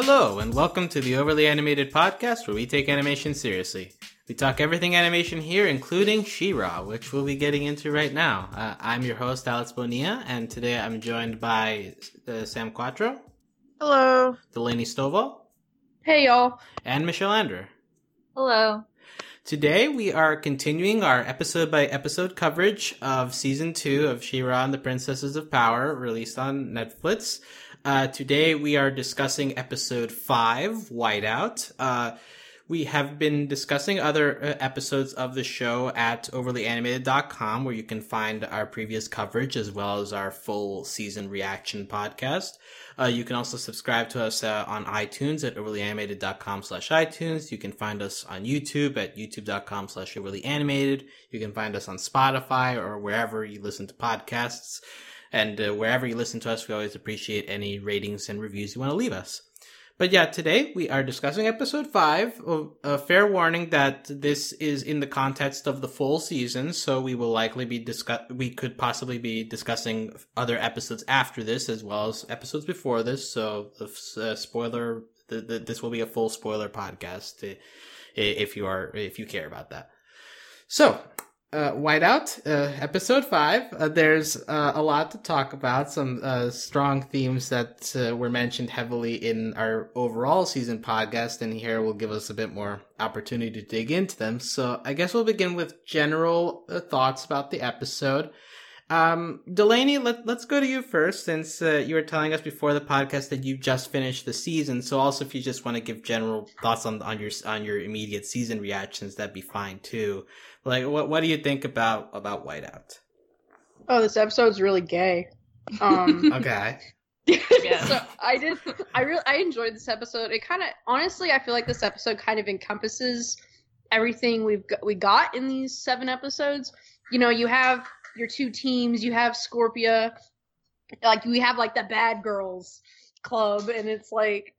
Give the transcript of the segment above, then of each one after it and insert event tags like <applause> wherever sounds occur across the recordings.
Hello, and welcome to the Overly Animated Podcast, where we take animation seriously. We talk everything animation here, including She-Ra, which we'll be getting into right now. Uh, I'm your host, Alex Bonilla, and today I'm joined by uh, Sam Quattro, Hello. Delaney Stovall, Hey, y'all. and Michelle Andrew. Hello. Today we are continuing our episode by episode coverage of season two of She-Ra and the Princesses of Power, released on Netflix. Uh, today we are discussing episode five, Whiteout. Uh, we have been discussing other uh, episodes of the show at overlyanimated.com where you can find our previous coverage as well as our full season reaction podcast. Uh, you can also subscribe to us uh, on iTunes at overlyanimated.com slash iTunes. You can find us on YouTube at youtube.com slash overlyanimated. You can find us on Spotify or wherever you listen to podcasts. And uh, wherever you listen to us, we always appreciate any ratings and reviews you want to leave us. But yeah, today we are discussing episode five. A fair warning that this is in the context of the full season, so we will likely be discuss. We could possibly be discussing other episodes after this, as well as episodes before this. So the uh, spoiler, this will be a full spoiler podcast uh, if you are if you care about that. So uh, Whiteout, uh, episode five. Uh, there's uh, a lot to talk about. Some uh, strong themes that uh, were mentioned heavily in our overall season podcast, and here will give us a bit more opportunity to dig into them. So I guess we'll begin with general thoughts about the episode. Um, Delaney, let, let's go to you first, since you were telling us before the podcast that you just finished the season. So also, if you just want to give general thoughts on on your on your immediate season reactions, that'd be fine too. Like, what what do you think about about Whiteout? Oh, this episode's really gay. Um, <laughs> <laughs> okay. <laughs> yeah. so I did. I really I enjoyed this episode. It kind of honestly, I feel like this episode kind of encompasses everything we've got, we got in these seven episodes. You know, you have your two teams. You have Scorpia. Like we have like the bad girls club, and it's like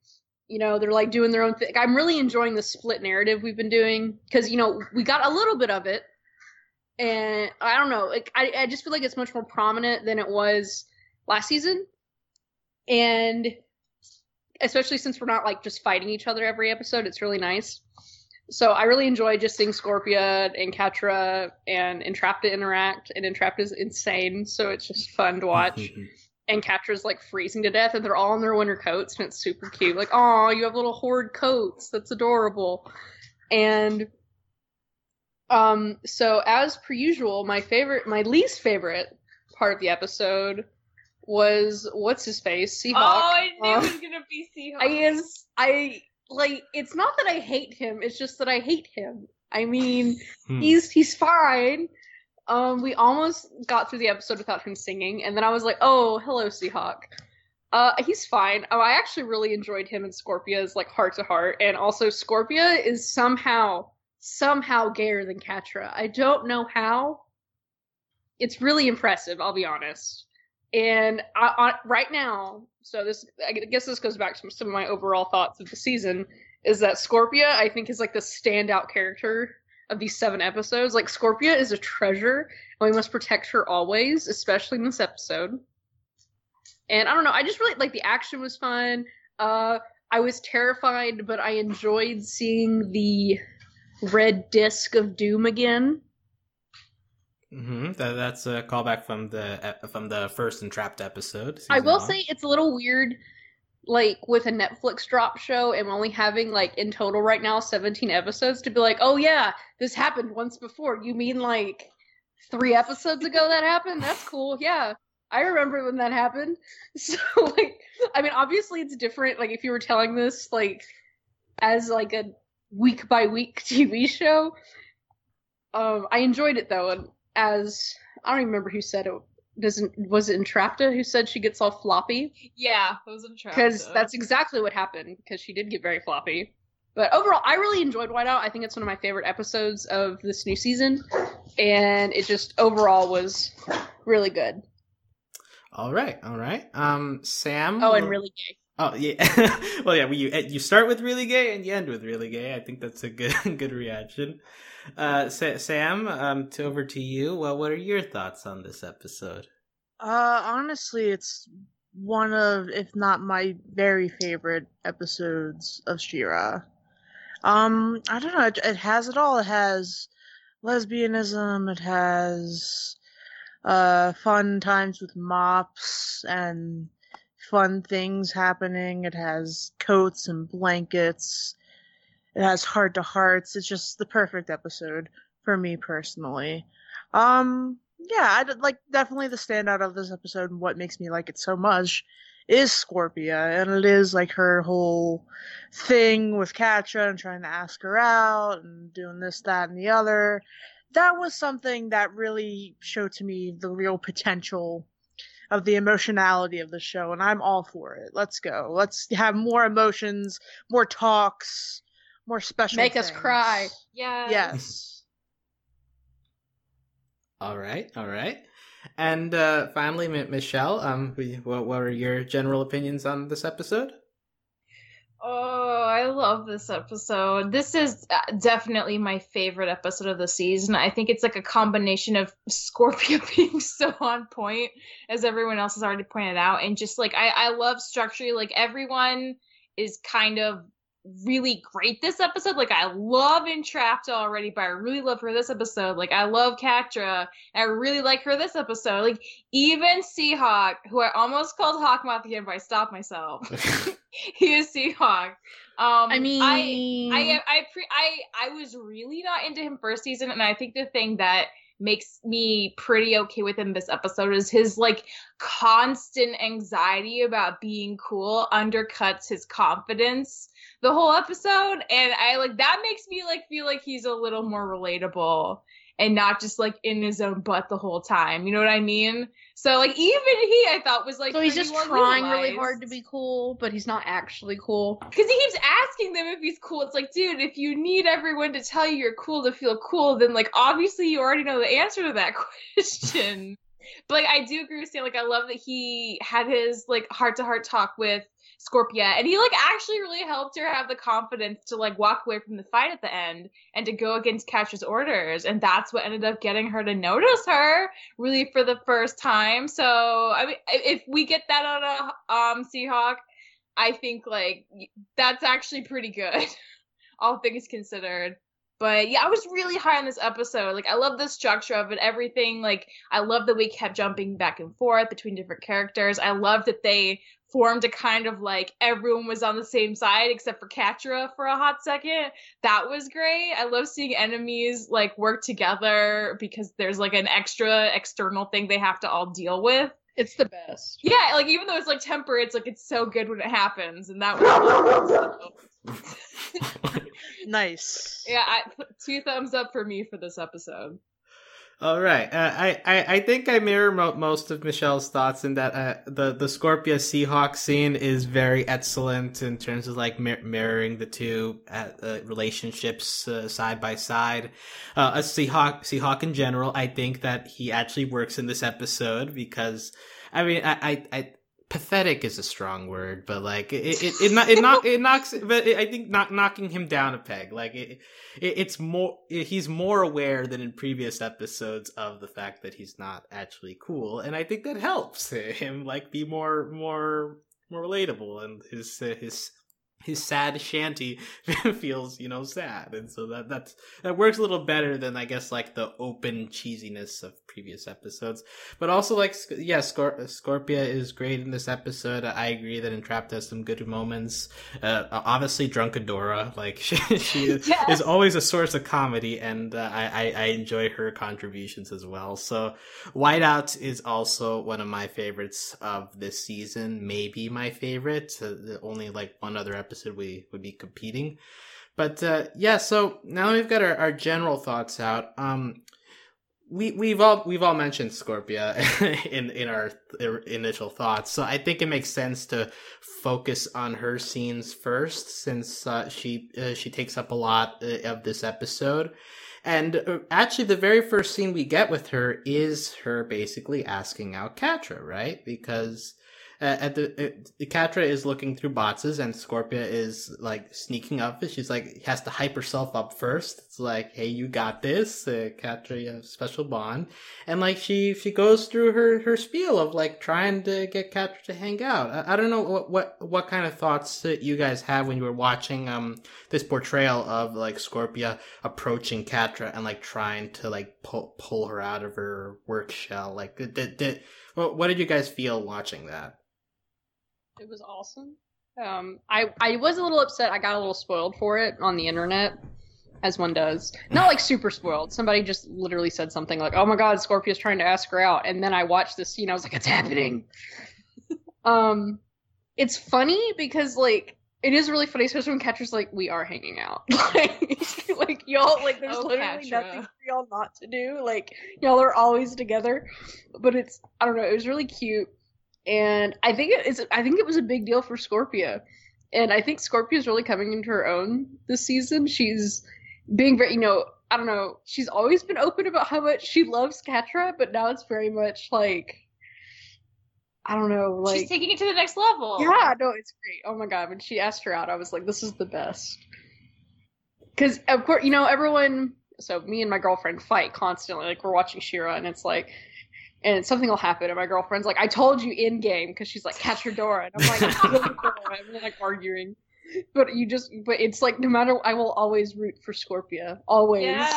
you know they're like doing their own thing i'm really enjoying the split narrative we've been doing because you know we got a little bit of it and i don't know I, I just feel like it's much more prominent than it was last season and especially since we're not like just fighting each other every episode it's really nice so i really enjoy just seeing scorpia and Catra and entrapta interact and entrapta is insane so it's just fun to watch <laughs> and Catra's like freezing to death, and they're all in their winter coats, and it's super cute. Like, oh, you have little horde coats. That's adorable. And um, so as per usual, my favorite, my least favorite part of the episode was what's his face, Seahawk. Oh, I knew uh, it was gonna be Seahawk. I is I like. It's not that I hate him. It's just that I hate him. I mean, hmm. he's he's fine um, we almost got through the episode without him singing, and then I was like, "Oh, hello, Seahawk." Uh, he's fine. Oh, I actually really enjoyed him and Scorpia's like heart to heart, and also Scorpia is somehow somehow gayer than Catra. I don't know how. It's really impressive, I'll be honest. And I, I, right now, so this I guess this goes back to some of my overall thoughts of the season. Is that Scorpia? I think is like the standout character of these seven episodes. Like Scorpia is a treasure, and we must protect her always, especially in this episode. And I don't know, I just really like the action was fun. Uh, I was terrified, but I enjoyed seeing the red disc of doom again. Mm-hmm. That, that's a callback from the from the first entrapta episode. I will say it's a little weird like with a Netflix drop show and only having like in total right now 17 episodes to be like, oh yeah, this happened once before. You mean like three episodes ago that happened? That's cool. Yeah. I remember when that happened. <laughs> So like I mean obviously it's different like if you were telling this like as like a week by week TV show. Um I enjoyed it though and as I don't even remember who said it doesn't was it Entrapta who said she gets all floppy? Yeah, it was Entrapta. Because that's exactly what happened. Because she did get very floppy. But overall, I really enjoyed Whiteout. I think it's one of my favorite episodes of this new season, and it just overall was really good. All right, all right. Um, Sam. Oh, and really gay. Oh yeah. <laughs> well, yeah. You you start with really gay and you end with really gay. I think that's a good <laughs> good reaction. Uh, Sam, um, to over to you. Well, what are your thoughts on this episode? Uh, honestly, it's one of, if not my very favorite episodes of She-Ra. Um, I don't know. It, it has it all. It has lesbianism. It has uh fun times with mops and fun things happening. It has coats and blankets. It has heart to hearts. It's just the perfect episode for me personally. Um, yeah, I like definitely the standout of this episode and what makes me like it so much is Scorpia, and it is like her whole thing with Catra and trying to ask her out and doing this, that, and the other. That was something that really showed to me the real potential of the emotionality of the show, and I'm all for it. Let's go. Let's have more emotions, more talks, more special. Make us cry. Yeah. Yes. <laughs> All right, all right. And uh, finally, Michelle, um, what, were your general opinions on this episode? Oh, I love this episode. This is uh, definitely my favorite episode of the season. I think it's like a combination of <laughs> Scorpia <laughs> being so on point, as everyone else has already pointed out, and just like I, I love structure. like everyone is kind of really great this episode. Like I love Entrapta already, but I really love her this episode. Like I love Catra. I really like her this episode. Like even Seahawk, who I almost called Hawkmoth again, but I stopped myself. <laughs> <laughs> he is Seahawk. Um, I mean, I I I pre I I was really not into him first season, and I think the thing that makes me pretty okay with him this episode is his like constant anxiety about being cool undercuts his confidence the whole episode. And i like that makes me like feel like he's a little more relatable and not just like in his own butt the whole time you know what i mean so like even he i thought was like so he's just trying really hard to be cool, but he's not actually cool. Because he keeps asking them if he's cool. It's like, dude, if you need everyone to tell you you're cool to feel cool, then like obviously you already know the answer to that <laughs> question. but like I do agree with Stan. Like I love that he had his like heart to heart talk with Scorpia, and he like actually really helped her have the confidence to like walk away from the fight at the end and to go against Catra's orders, and that's what ended up getting her to notice her really for the first time. So I mean, if we get that on a um Seahawk, I think like that's actually pretty good, <laughs> all things considered. But yeah, I was really high on this episode. Like, I love the structure of it, everything. Like, I love that we kept jumping back and forth between different characters. I love that they formed a kind of like everyone was on the same side except for Catra for a hot second. That was great. I love seeing enemies like work together because there's like an extra external thing they have to all deal with. It's the best. Yeah, like even though it's like temporary, it's like it's so good when it happens, and that was. <laughs> <laughs> Nice. yeah, I, two thumbs up for me for this episode. All right, uh, I, I I think I mirror mo- most of Michelle's thoughts in that uh, the the Scorpia Seahawk scene is very excellent in terms of like mir- mirroring the two uh, uh, relationships uh, side by side. Uh, a Seahawk Seahawk in general, I think that he actually works in this episode because I mean I I. I pathetic is a strong word, but like it it it, it, knock, it knocks. But it, I think knocking him down a peg. Like it, it it's more. he's more aware than in previous episodes of the fact that he's not actually cool, and I think that helps <laughs> him like be more more more relatable, and his his his sad shanty <laughs> feels you know sad. And so that that's that works a little better than i guess like the open cheesiness of previous episodes. But also like yeah Scor- scorpia is great in this episode. I agree that entrapta has some good moments. Uh, obviously drunkadora like <laughs> she, she is, Yes. is always a source of comedy and uh, I, I i enjoy her contributions as well. So whiteout is also one of my favorites of this season maybe my favorite uh, only like one other episode we would be competing but uh yeah so now we've got our, our general thoughts out um we we've all we've all mentioned Scorpia <laughs> in in our initial thoughts, so I think it makes sense to focus on her scenes first, since uh, she uh, she takes up a lot uh, of this episode. And uh, actually, the very first scene we get with her is her basically asking out Catra, right? Because at the uh, Catra is looking through boxes, and Scorpia is like sneaking up. She's like has to hype herself up first. It's like, "Hey, you got this, uh, Catra, you have special bond," and like she she goes through her her spiel of like trying to get Catra to hang out. I, I don't know what what what kind of thoughts that you guys have when you were watching um this portrayal of like Scorpia approaching Catra and like trying to like pull pull her out of her work shell. Like, did did what did you guys feel watching that? It was awesome. Um, I I was a little upset. I got a little spoiled for it on the internet, as one does. Not like super spoiled. Somebody just literally said something like, "Oh my God, Scorpia's trying to ask her out," and then I watched the scene. I was like, "It's happening." <laughs> um, it's funny because like it is really funny, especially when Catra's like, "We are hanging out." <laughs> like, like y'all like there's Oh, literally Catra. nothing for y'all not to do. Like y'all are always together. But it's I don't know. It was really cute and I think it is. I think it was a big deal for Scorpia, and I think Scorpia's really coming into her own this season. She's being very, you know, I don't know. She's always been open about how much she loves Catra, but now it's very much like, I don't know, like She's taking it to the next level. yeah, no, it's great. Oh my god, when she asked her out, I was like, this is the best. Because of course, you know, everyone. So me and my girlfriend fight constantly. Like we're watching She-Ra, and it's like, and something will happen, and my girlfriend's like, "I told you endgame," because she's like, "Catradora," and I'm like, "I love Dora," and we're like arguing. But you just, but it's like no matter, I will always root for Scorpia, always. Yes.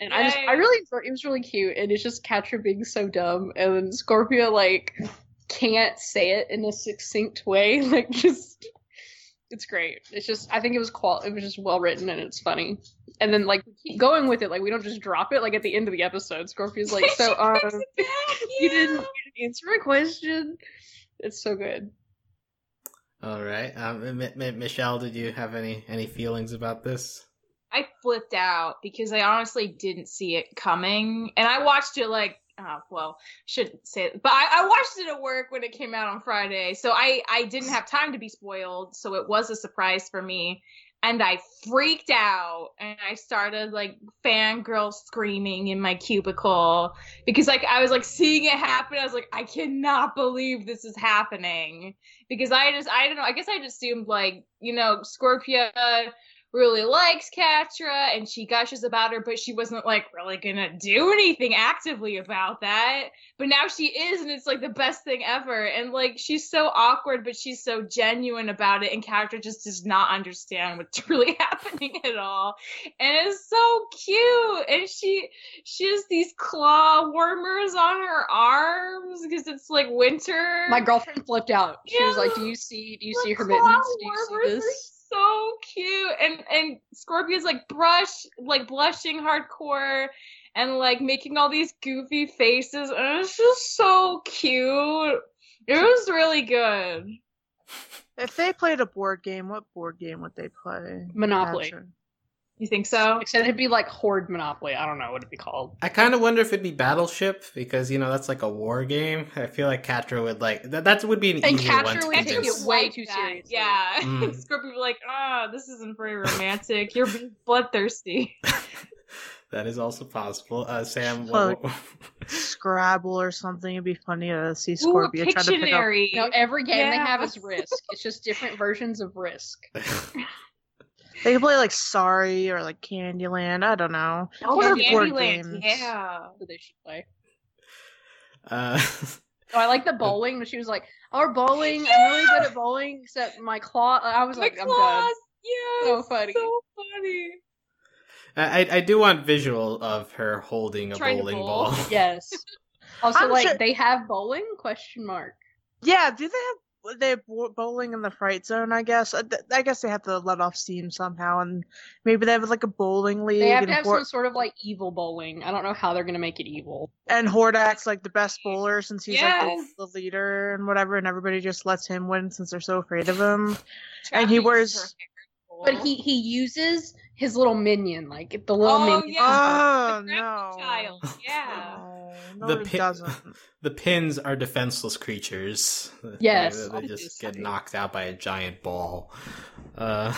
And I just, I really. It was really cute, and it's just Catra being so dumb, and then Scorpia like can't say it in a succinct way. <laughs> Like just, it's great. It's just, I think it was qual. It was just well written, and it's funny. And then like we keep going with it. Like we don't just drop it. Like at the end of the episode, Scorpia's like, so <laughs> um, brings it you didn't, you didn't answer my question. It's so good. All right, um, M- M- Michelle, did you have any any feelings about this? I flipped out because I honestly didn't see it coming, and I watched it like, oh, well, shouldn't say it, but I, I watched it at work when it came out on Friday, so I I didn't have time to be spoiled, so it was a surprise for me, and I freaked out, and I started like fangirl screaming in my cubicle because like I was like seeing it happen, I was like, I cannot believe this is happening because I just I don't know, I guess I just assumed like you know Scorpia really likes Catra and she gushes about her, but she wasn't like really gonna do anything actively about that. But now she is, and it's like the best thing ever. And like she's so awkward, but she's so genuine about it, and Catra just does not understand what's <laughs> really happening at all. And it's so cute. And she she has these claw warmers on her arms because it's like winter. My girlfriend flipped out. She was like, "Do you see? Do you see her mittens? Do you see this?" So cute and and scorpia's like brush like blushing hardcore and like making all these goofy faces and it's just so cute it was really good If they played a board game, what board game would they play? Monopoly. Gotcha. You think so Except it'd be like Horde Monopoly. I don't know what it'd be called. I kind of wonder if it'd be Battleship because you know that's like a war game. I feel like Catra would like that. That would be an And easier Catra one to would take it way too that. seriously. yeah Mm. <laughs> scorpia would be like ah this isn't very romantic you're being bloodthirsty <laughs> that is also possible. Uh, Sam, Well, what, what- <laughs> Scrabble or something. It'd be funny to see Ooh, Scorpia try to pick up. Pictionary. No, every game they have is Risk. It's just different versions of Risk. They could play like Sorry or like Candyland. I don't know. Oh, What are Candyland, board games? yeah That they should play. uh, Oh, I like the <laughs> bowling. But she was like, "Our bowling. I'm really good at bowling, except my claw." I was My like, "I'm claws. done." Yes. So funny. So funny. I I do want visual of her holding a Trying bowling bowl. ball. Yes. <laughs> Also, I'm like sure- they have bowling? Question mark. Yeah, do they have they have bowling in the fright zone? I guess. Uh, I, I guess they have to let off steam somehow, and maybe they have like a bowling league. They have to have Hor- some sort of like evil bowling. I don't know how they're gonna make it evil. and Hordak's like the best bowler since he's like Yes. the, the leader and whatever, and everybody just lets him win since they're so afraid of him. And he wears-. But he he uses his little minion, like the little Oh, minion. yeah. Oh <laughs> The no! Child. Yeah. No, no, The it. <laughs> The pins are defenseless creatures. Yes, they, they just get knocked out by a giant ball. Uh,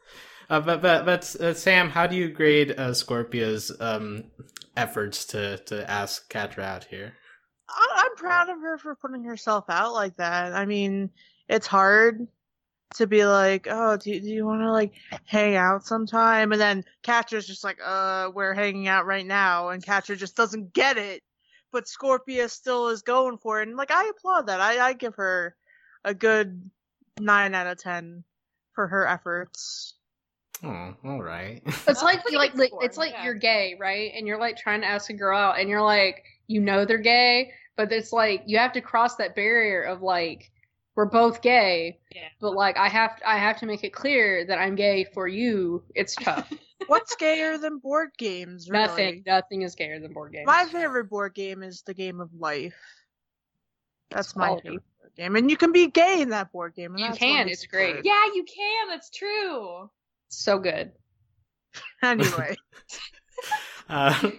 <laughs> uh, but but but uh, Sam, how do you grade uh, Scorpia's um, efforts to to ask Catra out here? I- I'm proud of her for putting herself out like that. I mean, it's hard. To be like, oh, do, do you want to like hang out sometime? And then Catra's just like, uh, we're hanging out right now, and Catra just doesn't get it. But Scorpia still is going for it, and like I applaud that. I I give her a good nine out of ten for her efforts. Oh, all right. It's like you like, like it's like yeah. you're gay, right? And you're like trying to ask a girl out, and you're like, you know they're gay, but it's like you have to cross that barrier of like we're both gay, Yeah. but like I have I have to make it clear that I'm gay for you. It's <laughs> tough. What's gayer than board games? Really? nothing nothing is gayer than board games. My favorite board game is the game of life. That's my Quality. favorite board game, and you can be gay in that board game. and You that's can, it's great. good. Yeah, you can. That's true. so good. <laughs> <laughs> Anyway, Uh,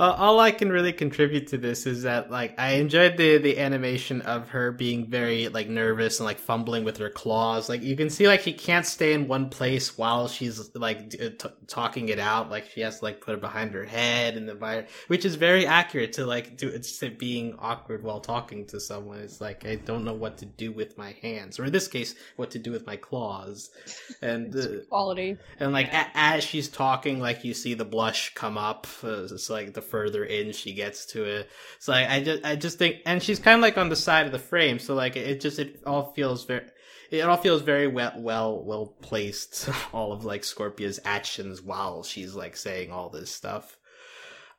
uh, all I can really contribute to this is that like I enjoyed the the animation of her being very like nervous and like fumbling with her claws. Like you can see like she can't stay in one place while she's like t- talking it out. Like she has to like put it behind her head and the vi- which is very accurate to like do it's it being awkward while talking to someone. It's like I don't know what to do with my hands, or in this case, what to do with my claws. <laughs> And uh, Quality. and like a- as she's talking, like you see the blush come up. Uh, it's like the further in she gets to it. So like I just I just think, and she's kind of like on the side of the frame. So like it just it all feels very. It all feels very well, well, well placed. <laughs> All of like Scorpia's actions while she's like saying all this stuff.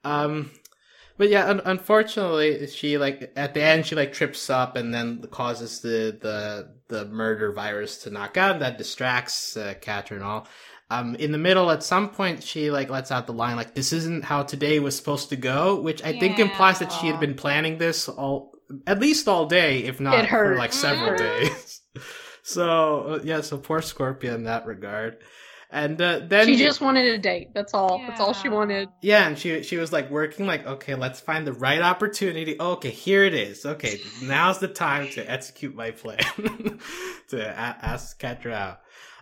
Um, but yeah, un- unfortunately, she like at the end she like trips up and then causes the the the murder virus to knock out. And that distracts uh, and all. Um, in the middle, at some point, she like lets out the line like, "This isn't how today was supposed to go," which I think implies that she had been planning this all at least all day, if not for like several Mhm. days. <laughs> so uh, yeah, so poor Scorpia in that regard. And uh, then she just wanted a date. That's all. That's all she wanted. yeah, and she she was like working like, okay, let's find the right opportunity. Okay, here it is. Okay, now's the time to execute my plan <laughs> to a- ask Catra out.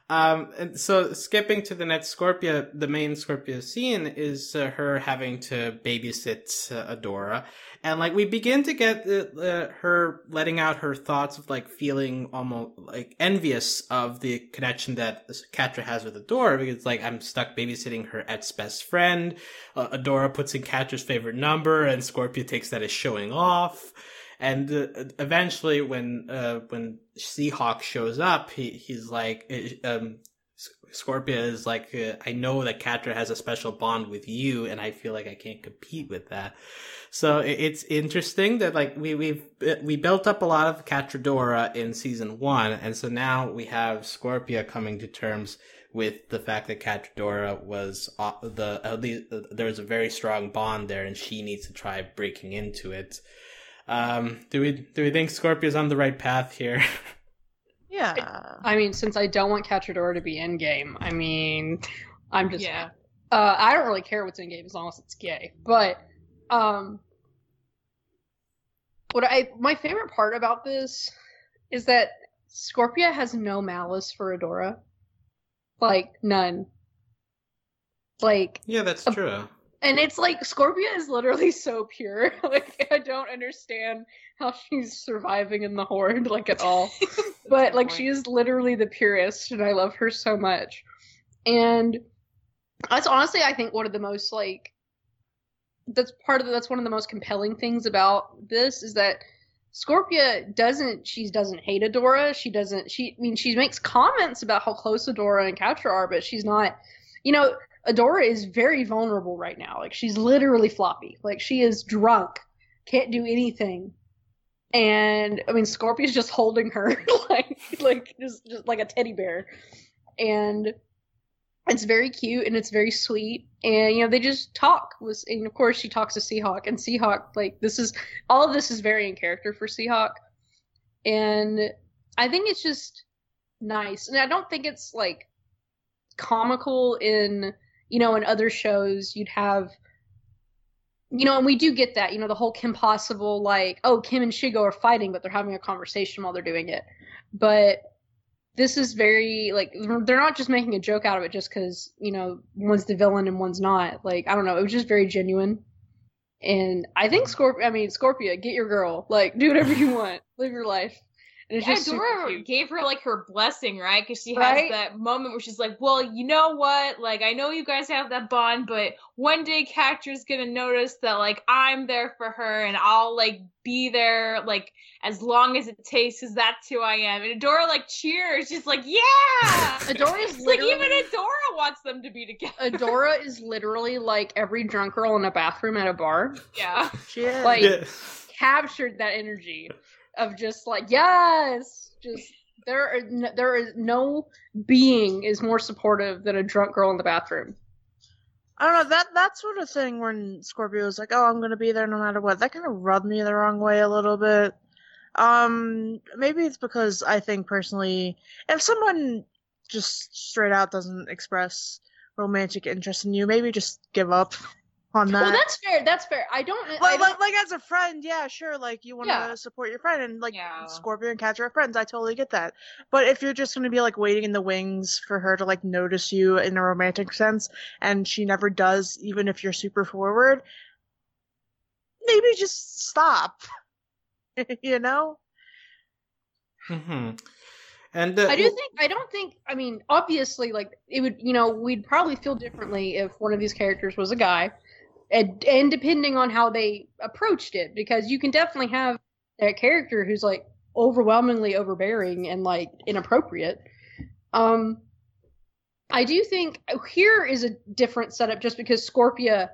Um, and so skipping to the next Scorpia, the main Scorpia scene is uh, her having to babysit uh, Adora, and like we begin to get the, her letting out her thoughts of like feeling almost like envious of the connection that Catra has with Adora because like I'm stuck babysitting her ex best friend. Uh, Adora puts in Catra's favorite number, and Scorpia takes that as showing off. And uh, eventually, when uh, when Seahawk shows up, he he's like, uh, um, Scorpia is like, uh, I know that Catra has a special bond with you, and I feel like I can't compete with that. So it's interesting that like we we've we built up a lot of Catradora in season one, and so now we have Scorpia coming to terms with the fact that Catradora was uh, the at least uh, there was a very strong bond there, and she needs to try breaking into it. Um, do we do we think Scorpia's on the right path here? <laughs> yeah. I mean, since I don't want Catradora to be endgame, I mean, I'm just Yeah. uh, I don't really care what's endgame as long as it's gay. But um, what I my favorite part about this is that Scorpia has no malice for Adora, like none. Like, yeah, that's Um, true. And it's like Scorpia is literally <laughs> so pure. <laughs> like, I don't understand how she's surviving in the horde, like at all <laughs> but like she is literally the purest and i love her so much and that's honestly i think one of the most like that's part of the, that's one of the most compelling things about this is that Scorpia doesn't she doesn't hate Adora. She doesn't she I mean she makes comments about how close Adora and Catra are, but she's not you know, Adora is very vulnerable right now. Like she's literally floppy. Like she is drunk, can't do anything. And I mean Scorpia's just holding her <laughs> like like just just like a teddy bear. And it's very cute and it's very sweet and you know they just talk was and of course she talks to Seahawk and Seahawk like this is all of this is very in character for Seahawk and I think it's just nice and I don't think it's like comical in you know in other shows you'd have you know and we do get that you know the whole Kim Possible like oh Kim and Shego are fighting but they're having a conversation while they're doing it. But this is very like they're not just making a joke out of it just because you know one's the villain and one's not. Like i don't know it was just very genuine. And i think scorpia i mean scorpia get your girl. Like do whatever you want. Live your life it's Yeah, just super Dora cute. gave her like her blessing, right? Because she Right? has that moment where she's like, "Well, you know what? Like, I know you guys have that bond, but one day Catra's gonna notice that like I'm there for her, and I'll like be there like as long as it takes, because that's who I am." And Adora like cheers, she's like, "Yeah!" Adora's It's <laughs> like even Adora wants them to be together. Adora is literally like every drunk girl in a bathroom at a bar. yeah. She is. Like- Yeah. Captured that energy of just like yes, just there are n- there is no being is more supportive than a drunk girl in the bathroom. I don't know that that sort of thing when Scorpia was like, "Oh, I'm gonna be there no matter what." That kind of rubbed me the wrong way a little bit. Um, maybe it's because I think personally, if someone just straight out doesn't express romantic interest in you, maybe just give up on that. Well, that's fair. That's fair. I don't. I like, don't like, like as a friend, yeah, sure. Like you want to Yeah. support your friend, and like Yeah. Scorpia and Catra are friends. I totally get that. But if you're just gonna be like waiting in the wings for her to like notice you in a romantic sense, and she never does, even if you're super forward, maybe just stop. <laughs> you know? hmm And uh, I do think I don't think I mean obviously like it would you know we'd probably feel differently if one of these characters was a guy and, and depending on how they approached it because you can definitely have that character who's like overwhelmingly overbearing and like inappropriate um I do think here is a different setup just because Scorpia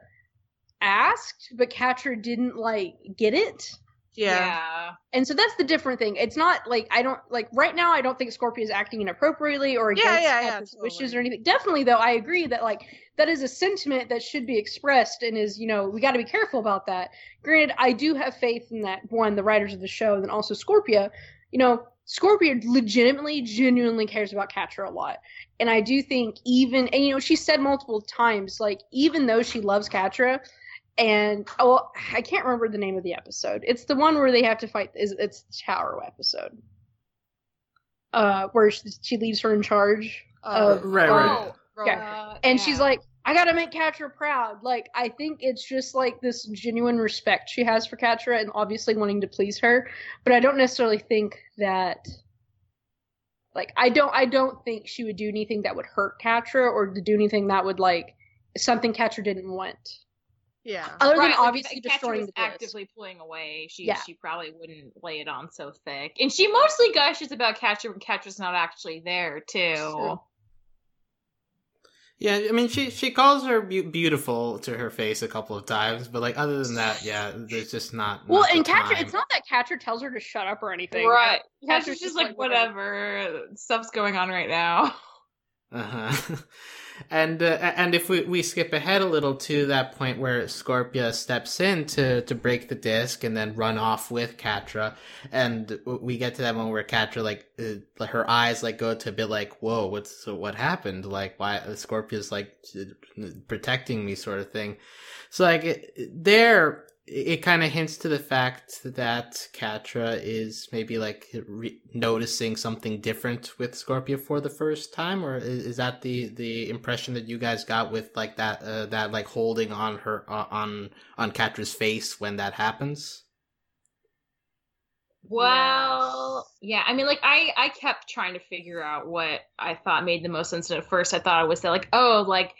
asked but catra didn't like get it Yeah. and so that's the different thing. It's not like I don't like right now. I don't think Scorpia is acting inappropriately or Yeah, against yeah, yeah, Catra's wishes totally. or anything. Definitely, though, I agree that like that is a sentiment that should be expressed and is you know we got to be careful about that. Granted, I do have faith in that one, the writers of the show, and then also Scorpia. You know, Scorpia legitimately, genuinely cares about Catra a lot, and I do think even and you know she said multiple times like even though she loves Catra and oh, well, I can't remember the name of the episode. It's the one where they have to fight. Is it's the Tower episode, uh, where she, she leaves her in charge Uh, of, right, right. Oh, Yeah. uh, and yeah. she's like, "I gotta make Catra proud." Like, I think it's just like this genuine respect she has for Catra and obviously wanting to please her. But I don't necessarily think that. Like I don't, I don't think she would do anything that would hurt Catra or to do anything that would like something Catra didn't want. Yeah. Other Right, than obviously if Catra destroying was the disc. actively pulling away, she Yeah. she probably wouldn't lay it on so thick. And she mostly gushes about Catra when Catra's not actually there too. True. Yeah, I mean, she she calls her beau- beautiful to her face a couple of times, but like other than that, yeah, there's just not. Well, not the and Catra, it's not that Catra tells her to shut up or anything. Right. Catra's Catra's just just like, like, whatever. whatever. Stuff's going on right now. Uh-huh. <laughs> and uh, and if we, we skip ahead a little to that point where Scorpia steps in to, to break the disc and then run off with Catra, and we get to that moment where Catra like uh, her eyes like go to a bit like whoa what's what happened like why Scorpia's like protecting me sort of thing. So like there it kind of hints to the fact that Catra is maybe like re- noticing something different with Scorpia for the first time, or is, is that the the impression that you guys got with like that uh, that like holding on her uh, on on Catra's face when that happens? Well, yeah. I mean, like I I kept trying to figure out what I thought made the most sense. And at first, I thought it was that like, oh, like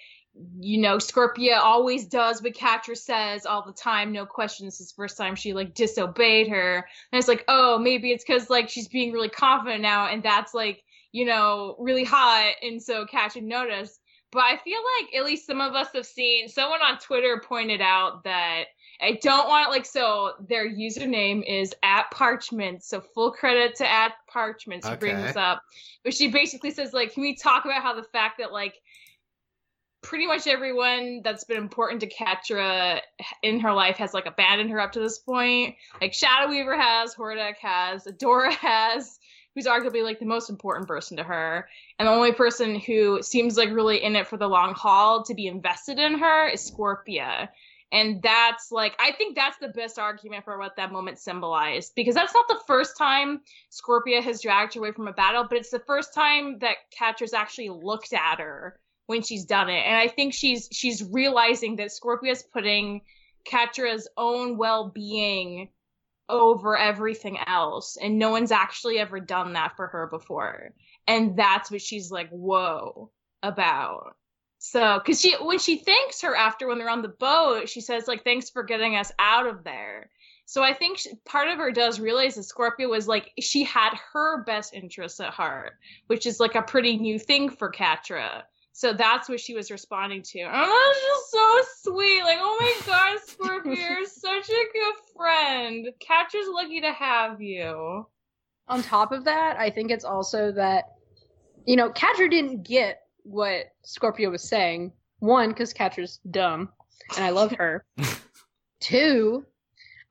you know, Scorpia always does what Catra says all the time, no questions. This is the first time she like disobeyed her, and it's like, oh, maybe it's because like she's being really confident now, and that's like you know really hot, and so Catra noticed. But I feel like at least some of us have seen. Someone on Twitter pointed out that I don't want like so their username is at Parchment. So full credit to at Parchment bring Okay. this up. But she basically says like, can we talk about how the fact that like pretty much everyone that's been important to Catra in her life has like abandoned her up to this point. Like Shadow Weaver has, Hordak has, Adora has, who's arguably like the most important person to her. And the only person who seems like really in it for the long haul to be invested in her is Scorpia. And that's like, I think that's the best argument for what that moment symbolized. Because that's not the first time Scorpia has dragged her away from a battle, but it's the first time that Catra's actually looked at her when she's done it. And I think she's she's realizing that Scorpia's putting Catra's own well being over everything else. And no one's actually ever done that for her before. And that's what she's like, whoa, about. So, because she, when she thanks her after when they're on the boat, she says, like, thanks for getting us out of there. So I think she, part of her does realize that Scorpia was like, she had her best interests at heart, which is like a pretty new thing for Catra. So that's what she was responding to. And that's just so sweet. Like, oh my god, Scorpia, you're <laughs> such a good friend. Catra's lucky to have you. On top of that, I think it's also that, you know, Catra didn't get what Scorpia was saying. One, because Catra's dumb, and I love her. <laughs> Two,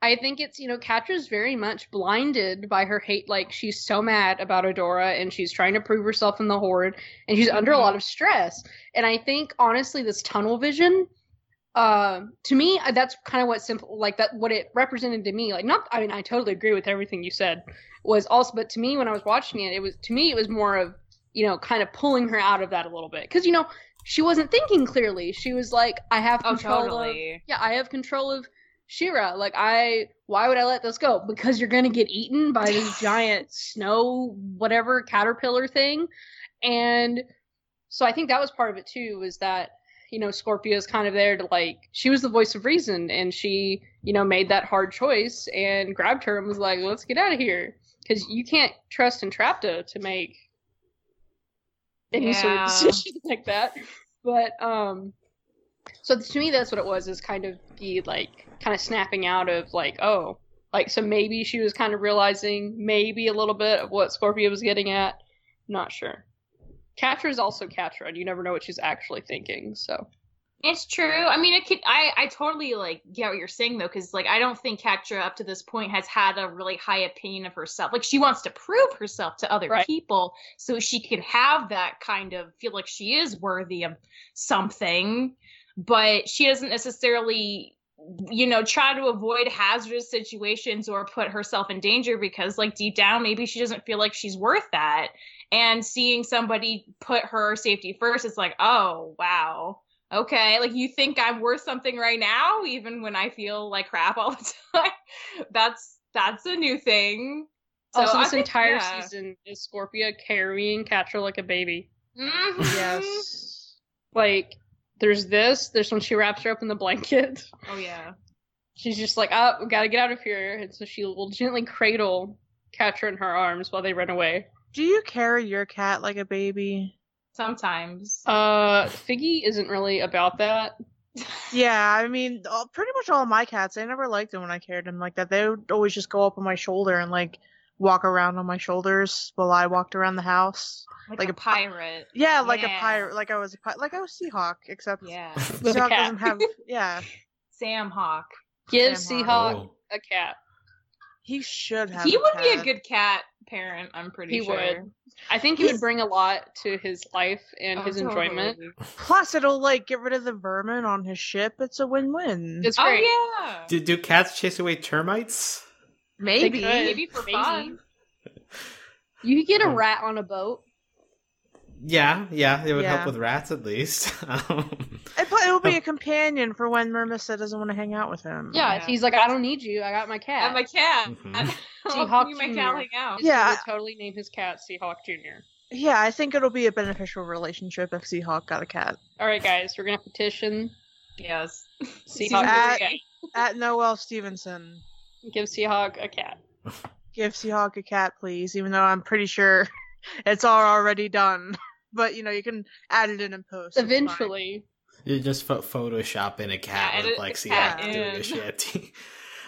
I think it's, you know, Catra's very much blinded by her hate. Like, she's so mad about Adora and she's trying to prove herself in the Horde and she's under a lot of stress. And I think, honestly, this tunnel vision, uh, to me, uh, that's kind of what simple, like, that, what it represented to me. Like, not, I mean, I totally agree with everything you said, was also, but to me, when I was watching it, it was, to me, it was more of, you know, kind of pulling her out of that a little bit. Cause, you know, she wasn't thinking clearly. She was like, I have Oh, control of, yeah, I have control of She-Ra. Like I why would I let this go? Because you're gonna get eaten by this <sighs> giant snow whatever caterpillar thing. And so I think that was part of it too, was that, you know, Scorpia's kind of there to like she was the voice of reason and she, you know, made that hard choice and grabbed her and was like, Let's get out of here. Because you can't trust Entrapta to make any sort of decision <laughs> like that. But um so to me that's what it was is kind of the like kind of snapping out of like oh like so maybe she was kind of realizing maybe a little bit of what Scorpia was getting at not sure Catra is also Catra and you never know what she's actually thinking so It's true. I mean, it could. I I totally like get what you're saying though, because like I don't think Catra up to this point has had a really high opinion of herself. Like she wants to prove herself to other Right. people so she can have that kind of feel like she is worthy of something, but she doesn't necessarily you know try to avoid hazardous situations or put herself in danger because like deep down maybe she doesn't feel like she's worth that and seeing somebody put her safety first it's like oh wow okay like you think i'm worth something right now even when i feel like crap all the <laughs> time that's that's a new thing So also I this think- entire yeah. season is Scorpia carrying Catra like a baby Mhm. Yes. like there's this there's when she wraps her up in the blanket oh yeah she's just like oh we gotta get out of here and so she will gently cradle Catra in her arms while they run away Do you carry your cat like a baby? sometimes Uh, Figgy isn't really about that. Yeah, I mean, all- pretty much all my cats. I never liked them when I carried them like that. They would always just go up on my shoulder and like walk around on my shoulders while I walked around the house. like, like a a pi- pirate Yeah, like Yeah. a pirate, like I was a pi- like I was Seahawk, except yeah <laughs> Seahawk doesn't have. Yeah, sam hawk Give Sam Seahawk Oh. a cat. he should have. he a would be a good cat parent i'm pretty He sure would. I think it He's- would bring a lot to his life and Oh, his enjoyment. totally. Plus, it'll like get rid of the vermin on his ship. It's a win-win. It's oh great. yeah Do, do cats chase away termites? Maybe. maybe for Maybe. fun You could get a Oh. rat on a boat. Yeah, yeah, it would Yeah. help with rats at least. <laughs> Um, It, but it will Oh. be a companion for when Mermista doesn't want to hang out with him. Yeah, Yeah. he's like, I don't need you. I got my cat. and my cat Mhm. I'll Seahawk be my Jr. cat hang out He Yeah. would totally name his cat Seahawk Jr. Yeah, I think it'll be a beneficial relationship if Seahawk got a cat. All right, guys, we're gonna petition yes Seahawk At- At Noel Stevenson, Give Seahawk a cat. give Seahawk a cat, please. Even though I'm pretty sure <laughs> it's all already done, <laughs> but you know you can add it in and post. Eventually, You just pho- Photoshop in a cat Yeah, with edit like the see cat how doing in. a shanty. <laughs>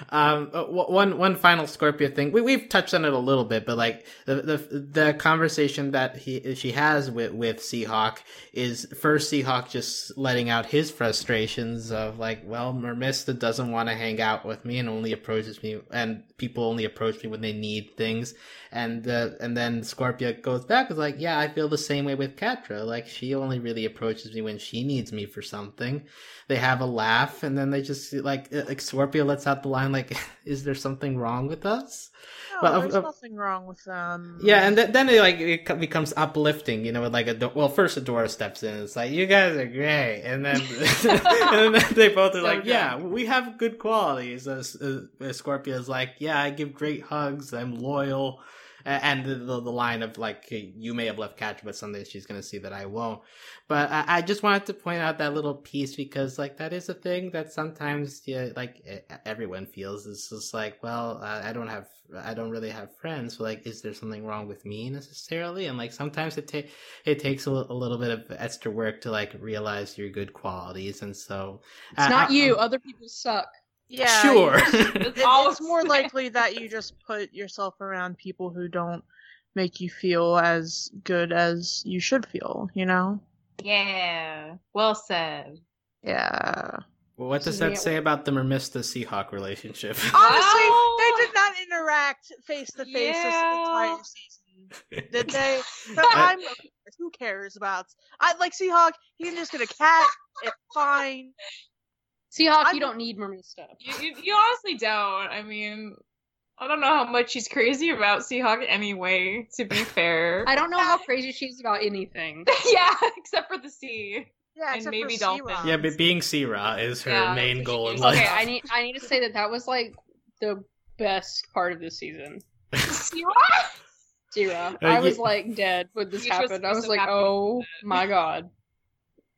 Um, uh, one one final Scorpia thing. We we've touched on it a little bit, but like the the the conversation that he she has with with Seahawk is first Seahawk just letting out his frustrations of like, well, Mermista doesn't want to hang out with me and only approaches me, and people only approach me when they need things, and uh, and then Scorpia goes back is like, yeah, I feel the same way with Catra. Like she only really approaches me when she needs me for something. They have a laugh, and then they just like uh, like Scorpia lets out the line mind like, <laughs> is there something wrong with us? No, But, there's uh, nothing wrong with them. Yeah, and th- then it like it becomes uplifting, you know, with like a well, first Adora steps in, it's like you guys are great, and then <laughs> and then they both are So like, dumb. yeah, we have good qualities. Uh, uh, Scorpia is like, yeah, I give great hugs, I'm loyal, and the the, the line of like, you may have left Catch, but someday she's gonna see that I won't. But I, I just wanted to point out that little piece because like that is a thing that sometimes yeah, like everyone feels. It's just like, well, I I don't have, I don't really have friends. So like, is there something wrong with me necessarily? And like sometimes it ta- it takes a, li- a little bit of extra work to like realize your good qualities, and so It's not you. Other people suck. Yeah, sure. <laughs> It's It- it's more <laughs> likely that you just put yourself around people who don't make you feel as good as you should feel, you know? Yeah. Well said. Yeah. well, what does Yeah. that say about the Mermista Seahawk relationship? <laughs> Honestly, Well- they did not interact face to face this entire season. Did they? But I'm who cares about I like Seahawk, he can just get a cat, it's fine. Seahawk, I'm- you don't need Mermista. You, you, you honestly don't. I mean, I don't know how much she's crazy about Seahawk anyway, to be <laughs> fair. I don't know how <laughs> crazy she's about anything. <laughs> yeah, except for the sea. Yeah, And except maybe for dolphins. Sea-Ra. yeah, but being Sea-Ra is her Yeah, main goal in life. Okay, I need I need to say that that was like the best part of this season. Seahawk? Zero. Uh, I was like dead when this Beatrice happened. I was was like, oh my god.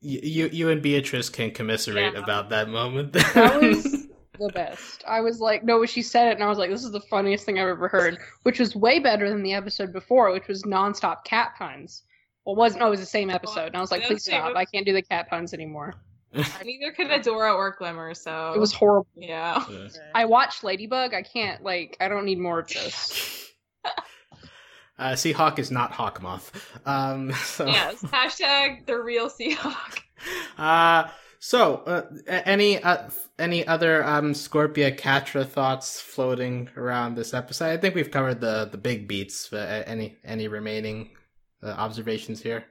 You, you you and Beatrice can commiserate Yeah. about that moment. That was <laughs> the best. I was like, no, she said it, and I was like, this is the funniest thing I've ever heard, which was way better than the episode before, which was nonstop cat puns. Well, it wasn't. No, it was the same episode, and I was like, please stop. I can't do the cat puns anymore. <laughs> Neither could Adora or Glimmer, so. It was horrible. Yeah. Yeah. I watched Ladybug. I can't like. I don't need more of this. <laughs> Uh, Seahawk is not Hawkmoth. Um, <laughs> so, Yes. Hashtag the real Seahawk. <laughs> Uh, so, uh, any uh, any other um Scorpia Catra thoughts floating around this episode? I think we've covered the the big beats. But uh, any any remaining uh, observations here?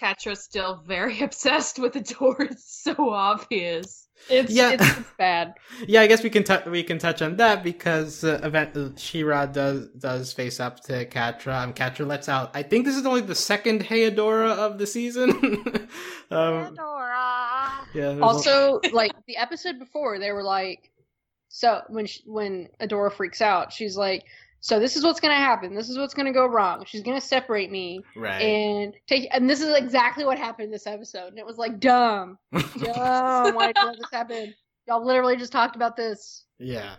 Catra's still very <laughs> obsessed with the door. It's so obvious. It's Yeah. it's, it's bad. <laughs> Yeah, I guess we can tou we can touch on that because uh, event uh, She-Ra does does face up to Catra. Um, Catra lets out. I think this is only the second Heodora of the season. <laughs> um, Pandora. yeah. there's Also, like the episode before, they were like, so when she, when Adora freaks out, she's like, so this is what's gonna happen. This is what's gonna go wrong. She's gonna separate me right. and take. And this is exactly what happened in this episode. And it was like dumb, <laughs> dumb. Why did this happen? Y'all literally just talked about this. Yeah,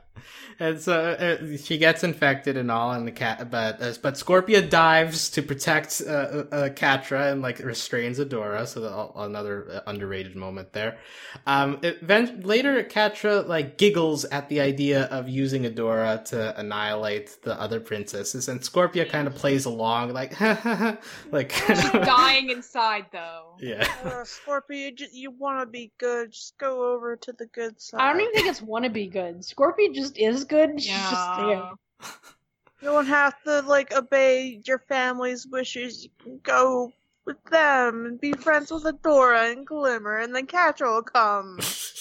and so uh, she gets infected and all, and the cat, but uh, but Scorpia dives to protect uh, uh, uh, Catra and like restrains Adora, so that, another uh, underrated moment there. Um, it, then later, Catra like giggles at the idea of using Adora to annihilate the other princesses, and Scorpia kind of plays along, like <laughs> like She's <laughs> dying inside, though. yeah. <laughs> Uh, Scorpia, you, you want to be good, just go over to the good side. I don't even think it's wanna be good. Scorpia just is good. She's just there. Yeah. <laughs> You don't have to, like, obey your family's wishes. You can go with them and be friends with Adora and Glimmer, and then Catra will come. <laughs>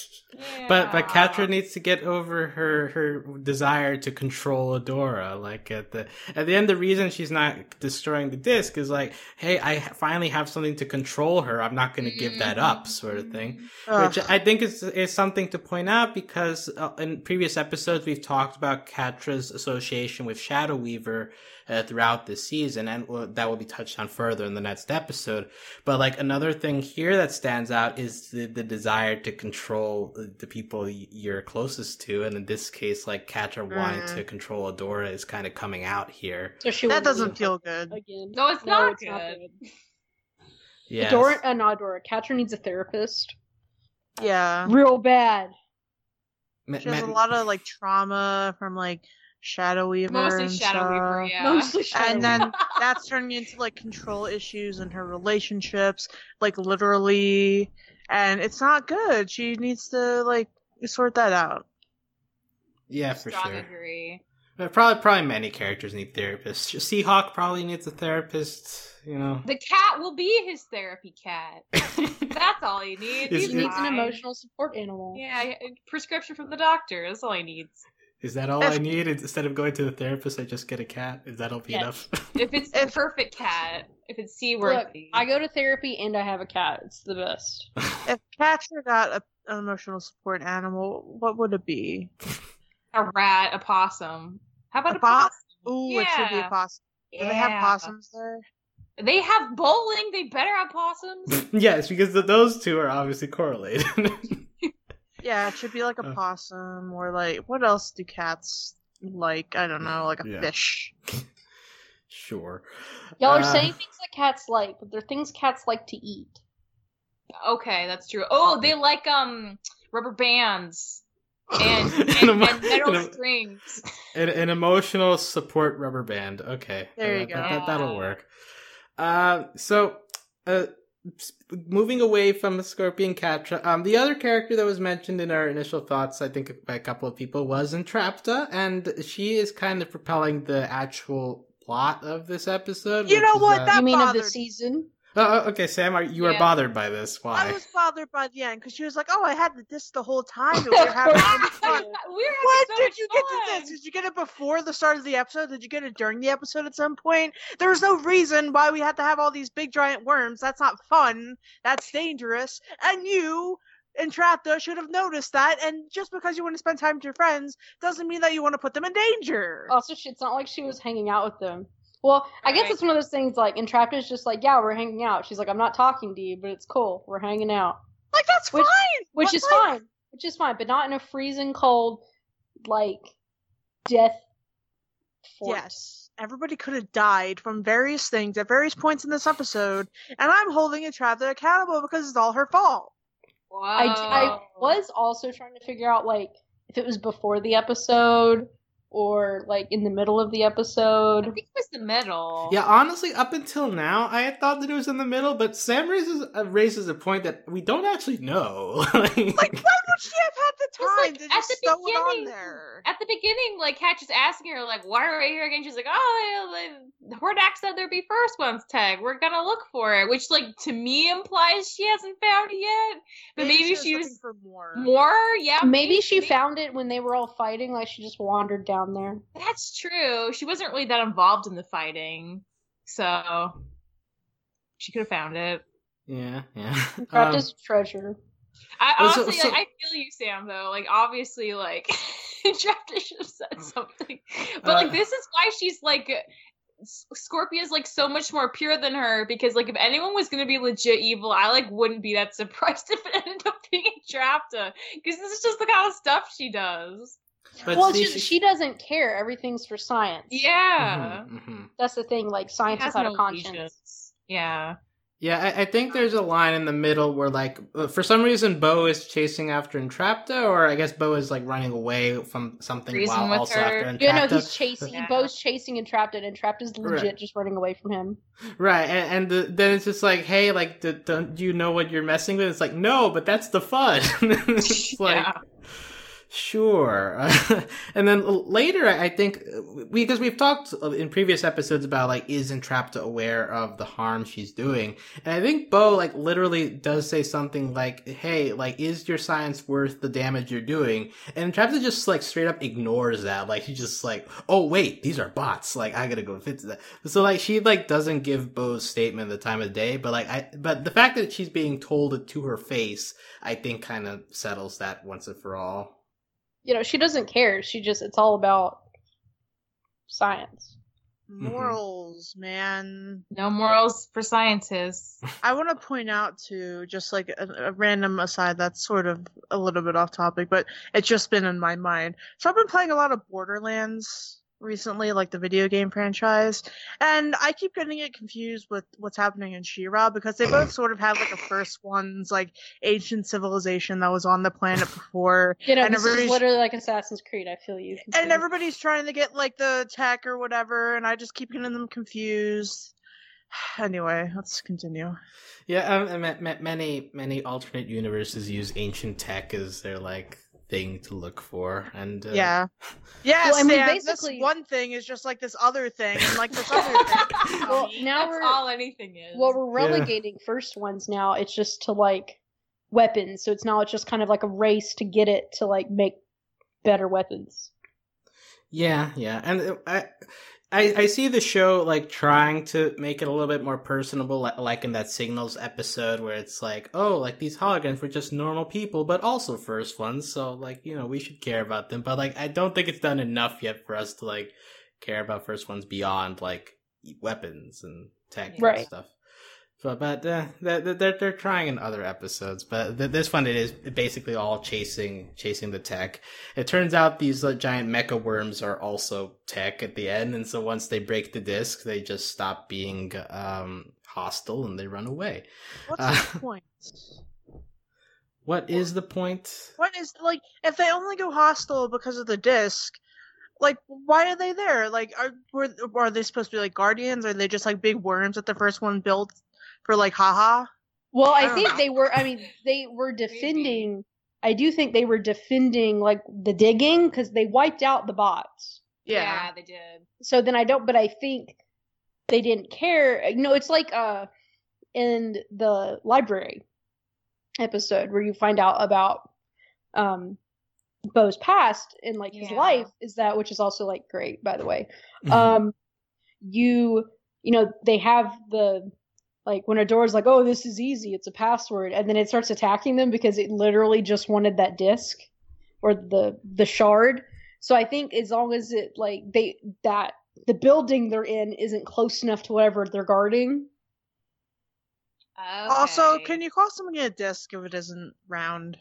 But but. Catra needs to get over her her desire to control Adora. Like at the at the end, the reason she's not destroying the disc is like, hey, I finally have something to control her. I'm not going to give that up, sort of thing. Ugh. Which I think is is something to point out because uh, in previous episodes we've talked about Catra's association with Shadow Weaver uh, throughout this season, and that will be touched on further in the next episode. But like another thing here that stands out is the, the desire to control the- the people you're closest to, and in this case, like Catra wanting Mm. to control Adora is kind of coming out here. So she that doesn't feel good. again. No, it's No, not it's good. not good. Yeah, Adora, uh, not Adora. Catra needs a therapist. Yeah. Real bad. Ma- She has a lot of, like, trauma from, like, Shadow Weaver. Mostly and Shadow Weaver, yeah. Mostly Shadow And then <laughs> that's turning into, like, control issues in her relationships, like, literally. And it's not good. She needs to, like, sort that out. yeah, for Strong sure. agree. But probably, probably many characters need therapists. Seahawk probably needs a therapist. You know. The cat will be his therapy cat. <laughs> That's all he needs. He needs an emotional support animal. Yeah, prescription from the doctor. That's all he needs. Is that all If- I need? Instead of going to the therapist, I just get a cat. Is that'll be Yes. enough? If it's <laughs> the If- perfect cat, if it's Look, seaworthy. I go to therapy and I have a cat. It's the best. <laughs> If cats are not a, an emotional support animal, what would it be? a rat, a possum. How about A a, po- possum? Ooh, it should be a Yeah. possum. Do they have possums there? They have bowling. They better have possums. <laughs> yes, because th- those two are obviously correlated. Yeah, it should be like a Uh. possum or like what else do cats like? I don't know, like a Yeah. fish. <laughs> sure. Y'all are Uh, saying things that cats like, but they're things cats like to eat. okay, that's true. Oh, they like um rubber bands <laughs> and An and, and metal an strings. An, an emotional support rubber band. Okay. There you Uh, go. That, that, will work. Uh, so, uh, s- moving away from the Scorpion Catra, um, the other character that was mentioned in our initial thoughts, I think by a couple of people, was Entrapta, and she is kind of propelling the actual plot of this episode. You know is, what? uh, That you mean of the season? Oh, oh, okay, Sam, are, you are bothered by this. Why? I was bothered by the end because she was like, "Oh, I had this the whole time. and We were <laughs> having fun." We're What so did much you get to fun. this? Did you get it before the start of the episode? Did you get it during the episode at some point? There was no reason why we had to have all these big giant worms. That's not fun. That's dangerous. And you Entrapta should have noticed that. And just because you want to spend time with your friends doesn't mean that you want to put them in danger. Also, it's not like she was hanging out with them. Well, I guess Right. it's one of those things like Entrapta is just like, yeah, we're hanging out. She's like, I'm not talking to you, but it's cool. We're hanging out, Like that's Which- fine. which But, is like, fine. Which is fine, but not in a freezing cold, like death. fort. Yes. Everybody could have died from various things at various points in this episode, and I'm holding Entrapta accountable because it's all her fault. I, I was also trying to figure out like if it was before the episode or like in the middle of the I episode. think it was the middle. Yeah, honestly, up until now, I had thought that it was in the middle, but Sam raises uh, raises a point that we don't actually know. <laughs> like, Like, why would she have had the time like to at just the throw it on beginning- there? At the beginning, like Kat is asking her, like, "Why are we here again?" She's like, "Oh, like, Hordak said there'd be first one's tag. We're gonna look for it," which, like, to me implies she hasn't found it yet. But maybe, was she was for more. more. Yeah, Maybe she found it when they were all fighting, like she just wandered down there. That's true. She wasn't really that involved in the fighting, so she could have found it. yeah, yeah. Trapped Um, as treasure. I Well, so- honestly, so- like, I feel you, Sam. Though, like, obviously, like, Drafty should have said something, but like, Uh, this is why she's like, S- Scorpia's like so much more pure than her because, like, if anyone was gonna be legit evil, I like wouldn't be that <laughs> surprised if it ended up being Drafta because this is just the kind of stuff she does. But well, see, she, she doesn't care. Everything's for science. Yeah, Mhm, mhm. That's the thing. Like She science has without no a conscience. allegiance. Yeah. Yeah, I, I think there's a line in the middle where, like, uh, for some reason, Bow is chasing after Entrapta, or I guess Bow is like running away from something Reason while with also her. after Entrapta. Yeah, no, he's chasing. Yeah. Bow's chasing and trapped, and trapped is legit Right. just running away from him. Right, and, and the, then it's just like, hey, like, d- don't you know what you're messing with? It's like, no, but that's the fun. <laughs> it's like, Yeah. Sure. <laughs> and then later, I think, because we've talked in previous episodes about, like, is Entrapta aware of the harm she's doing? And I think Bow, like, literally does say something like, hey, like, is your science worth the damage you're doing? And Entrapta just, like, straight up ignores that. Like, he's just like, oh, wait, these are bots. Like, I gotta go fix that. So, like, she, like, doesn't give Bow's statement the time of day, but, like, I, but the fact that she's being told it to her face, I think kind of settles that once and for all. You know, she doesn't care. She just it's all about science. Mm-hmm. Morals, man. No morals for scientists. <laughs> I want to point out to just like a, a random aside that's sort of a little bit off topic, but it's just been in my mind. So I've been playing a lot of Borderlands recently, like the video game franchise, and I keep getting it confused with what's happening in She-Ra because they both sort of have like a first one's like ancient civilization that was on the planet before, <laughs> You know, And this is literally like Assassin's Creed. I feel you. and everybody's trying to get like the tech or whatever, and I just keep getting them confused. <sighs> Anyway, let's continue. Yeah, um, and ma- ma- many many alternate universes use ancient tech as their like thing to look for, and uh, Yeah. <laughs> Yeah, Well, I mean, Sam, basically- this one thing is just like this other thing, and like this other thing. <laughs> Well, now That's we're all anything is. well, we're relegating first ones now. It's just to like weapons, so it's now it's just kind of like a race to get it to like make better weapons. Yeah, yeah, and uh, I, I, I see the show like trying to make it a little bit more personable, like, like in that Signals episode where it's like, oh, like these holograms were just normal people, but also first ones, so like you know we should care about them. But like I don't think it's done enough yet for us to like care about first ones beyond like weapons and tech and stuff. So, but uh, they're, they're they're trying in other episodes, but th- this one it is basically all chasing chasing the tech. It turns out these uh, giant mecha worms are also tech at the end, and so once they break the disc, they just stop being um, hostile and they run away. What's Uh, the <laughs> point? What is the point? What is like if they only go hostile because of the disc? Like, why are they there? Like, are were are they supposed to be like guardians? Are they just like big worms that the first one built for like haha? Well, I I think know. they were. I mean, they were defending. I do think they were defending like the digging because they wiped out the bots. Yeah. they did. So then I don't. But I think they didn't care. You know, it's like uh in the library episode where you find out about um Bow's past and like his life is that which is also like great by the way. Mm-hmm. um you you know they have the like when a door's like oh this is easy it's a password and then it starts attacking them because it literally just wanted that disk or the the shard so i think as long as it like they that the building they're in isn't close enough to whatever they're guarding Also, can you call somebody a disc if it isn't round?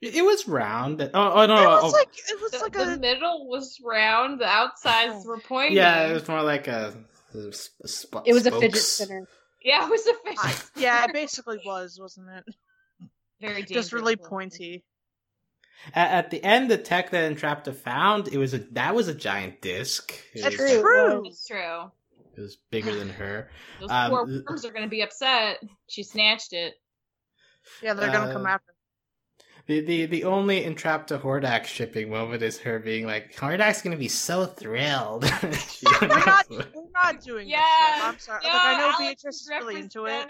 It it was round. Oh, oh no, it was oh, like it was The, like the a middle was round, the outsides oh. were pointy. yeah, it was more like a. a sp- sp- it was a fidget spinner Yeah, it was a fish. I- yeah, it basically <laughs> was, wasn't it? Very <laughs> Just really pointy. At, at the end, the tech that Entrapta found, it was a that was a giant disc. It That's was, True. true. It's true. It was bigger than her. Those Um, poor worms are gonna be upset. She snatched it. Yeah, they're gonna come Uh, after. The the the only Entrapta Hordak shipping moment is her being like, Hordak's gonna be so thrilled. <laughs> We're not, we're not <laughs> doing Yeah. this. Shit. I'm sorry. Yeah, like, I know Alex Beatrice is is really into it.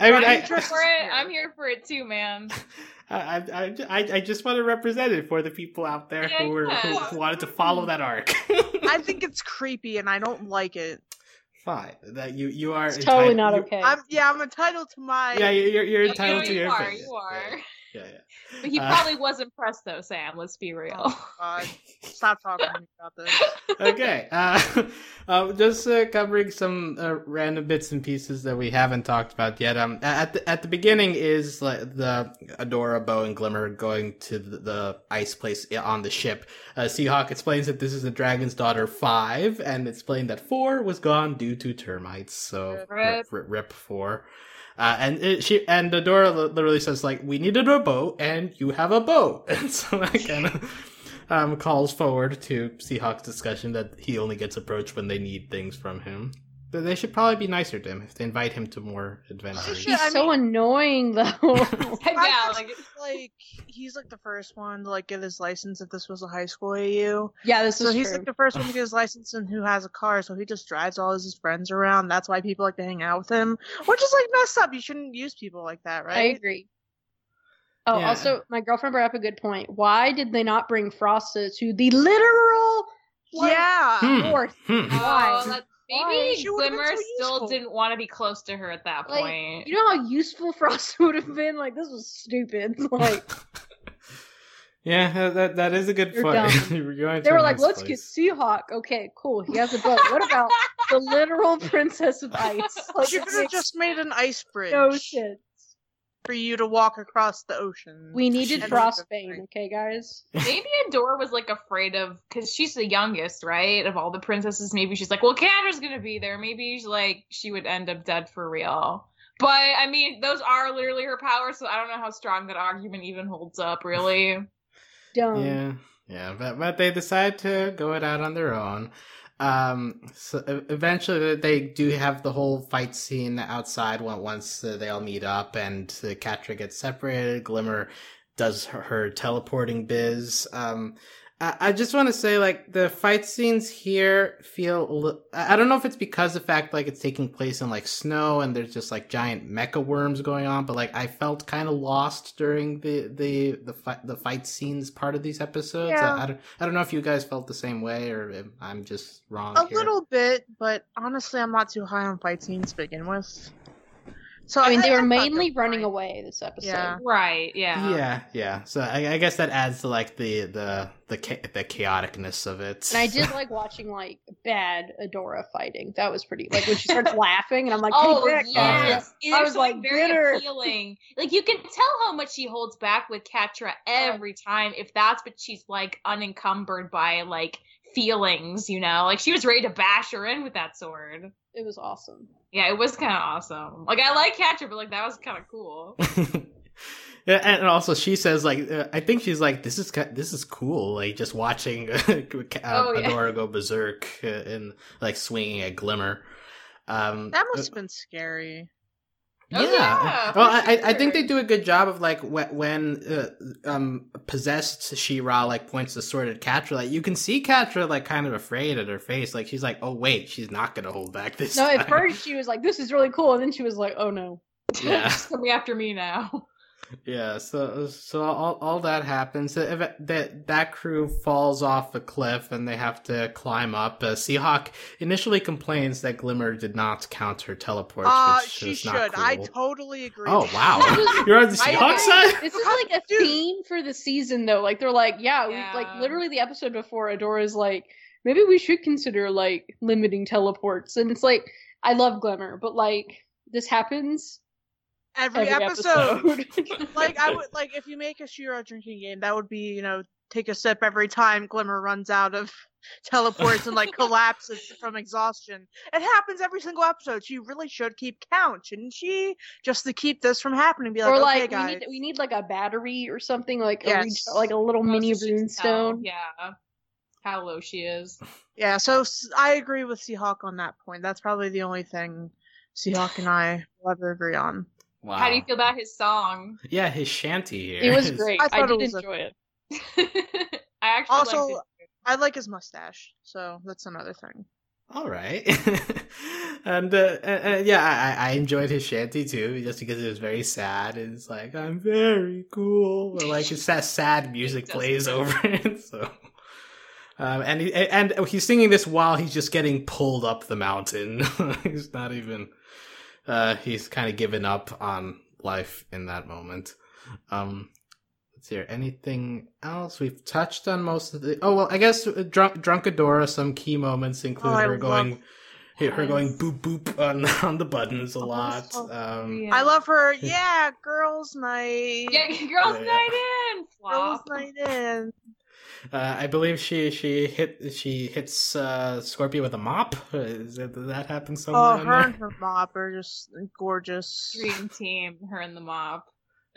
I mean, I'm I, here for it. I'm here for it too, man. <laughs> I, I, I, I just want to represent it for the people out there Yeah, who were who, yeah. who wanted to follow that arc. I think it's creepy and I don't like it. Fine, that you you are it's totally entitled- not you- okay I'm yeah, I'm entitled to my. Yeah, you're you're You- entitled to you your are, opinion. you are. Yeah, yeah. But he Uh, probably was impressed though, Sam. Let's be real. Oh, God. Stop talking about this. <laughs> okay. Uh, um, <laughs> just uh, covering some uh, random bits and pieces that we haven't talked about yet. Um, at the at the beginning is like the Adora, Bow, and Glimmer going to the, the ice place on the ship. Uh, Seahawk explains that this is the Dragon's Daughter five, and explained that four was gone due to termites. So Rip. rip, rip four. Uh, and it, she and Adora li- literally says like, "We needed a boat, and you have a boat." <laughs> And so that kind of um, calls forward to Seahawk's discussion that he only gets approached when they need things from him. But they should probably be nicer to him if they invite him to more adventures. he's I so annoying though <laughs> <laughs> yeah, like like he's like the first one to like get his license if this was a high school AU. yeah this So is he's true like the first one to get his license and who has a car, so he just drives all his friends around. That's why people like to hang out with him. Which is like messed up. You shouldn't use people like that, right? I agree. Oh, Yeah. also, my girlfriend brought up a good point. Why did they not bring Frosta to the literal like, Yeah. Hmm. north? Hmm. Why? Oh, that, Why? Maybe She Glimmer so still didn't want to be close to her at that Like, point. You know how useful <laughs> Frost would have been? Like, this was stupid. <laughs> Like, <laughs> yeah, that- that that is a good point. dumb. You're going they were like, nice let's place. get Seahawk. Okay, cool. He has a boat. What about the literal Princess of Ice? Like, You could have just made an ice bridge no sense. For you to walk across the ocean. We needed And- Frostbane, okay, guys? Maybe Adora was like afraid of because she's the youngest, right? Of all the princesses, maybe she's like, well, Candra's gonna be there. Maybe she's like she would end up dead for real. But I mean, those are literally her powers, so I don't know how strong that argument even holds up, really. Dumb. Yeah, yeah, but but they decide to go it out on their own. Um, so eventually they do have the whole fight scene outside once uh, they all meet up and uh, Catra gets separated. Glimmer does her, her teleporting biz. Um, I just want to say, like, the fight scenes here feel. I don't know if it's because of the fact like it's taking place in like snow and there's just like giant mecha worms going on, but like I felt kind of lost during the the the fight the fight scenes part of these episodes. Yeah. I, I don't I don't know if you guys felt the same way or if I'm just wrong. A here. little bit, but honestly, I'm not too high on fight scenes to begin with. So I mean, they were mainly running fine. away this episode. Yeah. Right. Yeah. Yeah, yeah. So I, I guess that adds to like the the the cha- the chaoticness of it. And I did <laughs> like watching like bad Adora fighting. That was pretty like when she starts <laughs> laughing and I'm like, Oh hey, Vic. yes, uh, I I was was like, like very get her. appealing. Like you can tell how much she holds back with Catra every time. If that's what she's like unencumbered by like feelings, you know, like she was ready to bash her in with that sword. It was awesome. Yeah, it was kind of awesome. Like I like Catra, but like that was kind of cool. <laughs> yeah, and also she says like uh, I think she's like this is this is cool like just watching <laughs> uh, Oh, yeah. Adora go berserk uh, and like swinging a glimmer. Um, That must have been scary. Oh, yeah. yeah, well, I, I- I think they do a good job of like when, uh, um possessed She-Ra like points the sword at Catra. like you can see Catra like kind of afraid at her face, like she's like, oh wait, she's not gonna hold back this. No, time. at first she was like, this is really cool. And then she was like, oh no. yeah. <laughs> She's coming after me now. Yeah, so so all, all that happens. If That that crew falls off a cliff and they have to climb up. Uh, Seahawk initially complains that Glimmer did not count her teleports. Uh, which she is should. not I totally agree. oh wow, <laughs> <laughs> you're on the Seahawk agree. side. This is like a Dude. theme for the season, though. Like they're like, yeah, we, Yeah. like literally the episode before, Adora's like, maybe we should consider like limiting teleports, and it's like, I love Glimmer, but like this happens Every, every episode. episode. <laughs> like I would like if you make a She-Ra drinking game, that would be you know take a sip every time Glimmer runs out of <laughs> teleports and like <laughs> collapses from exhaustion. It happens every single episode. She really should keep count, shouldn't she? Just to keep this from happening. Be like, or okay, like we guys. need we need like a battery or something like a Yes. re- like a little mini So she runestone. Yeah. How low she is. Yeah, so I agree with Seahawk on that point. That's probably the only thing Seahawk and I will ever agree on. Wow. How do you feel about his song? Yeah, his shanty here. It was great. I I, did it was a- enjoy it. <laughs> I actually Also, liked it. I like his mustache, so that's another thing. All right, <laughs> and uh, uh, uh, yeah, I, I enjoyed his shanty too, just because it was very sad. And it's like I'm very cool, or like it's that sad <laughs> music Does plays it? over it. So, um, and he, and he's singing this while he's just getting pulled up the mountain. he's not even. Uh, he's kind of given up on life in that moment. Um, let's hear anything else. We've touched on most of the. Oh well, I guess uh, drunk Drunkadora. Some key moments include Oh, I her love- going, her going boop boop on <laughs> on the buttons a Oh, lot. Um, Yeah. I love her. <laughs> Yeah, girls' night. Yeah, <laughs> girls' Yeah. night in. girls' Flop. night in. Uh, I believe she she hit she hits uh, Scorpia with a mop. Is that, did that happen somewhere? Oh, her and her mop are just gorgeous. Dream team, her and the mop.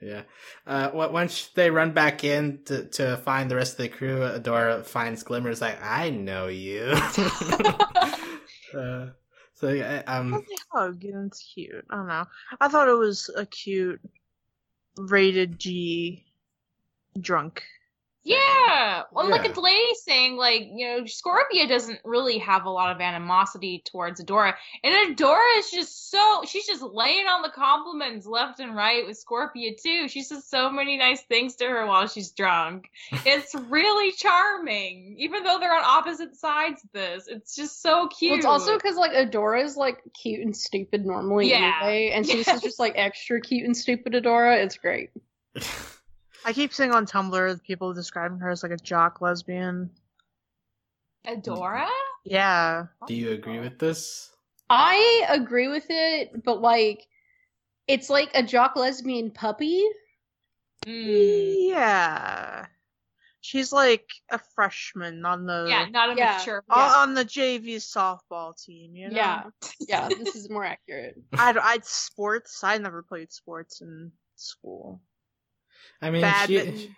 Yeah. Uh, wh- once they run back in to, to find the rest of the crew, Adora finds Glimmer's like, I know you. <laughs> uh, so yeah, I um, love the hug and it's cute. I don't know. I thought it was a cute rated G drunk. Yeah. Well, like Yeah. a lady saying, like, you know, Scorpia doesn't really have a lot of animosity towards Adora. And Adora is just so, she's just laying on the compliments left and right with Scorpia, too. She says so many nice things to her while she's drunk. <laughs> It's really charming. Even though they're on opposite sides of this, it's just so cute. Well, it's also because like Adora is like cute and stupid normally Yeah. anyway, and so this is just like extra cute and stupid Adora. It's great. <laughs> I keep seeing on Tumblr people describing her as like a jock lesbian. Adora? Yeah. do you agree with this? I agree with it, but like, it's like a jock lesbian puppy. Mm. Yeah. She's like a freshman on the Yeah, not a Yeah. mature. on- yeah. on the JV softball team. You know? Yeah. <laughs> Yeah, this is more accurate. I'd, I'd sports. I never played sports in school. I mean, Badminton. she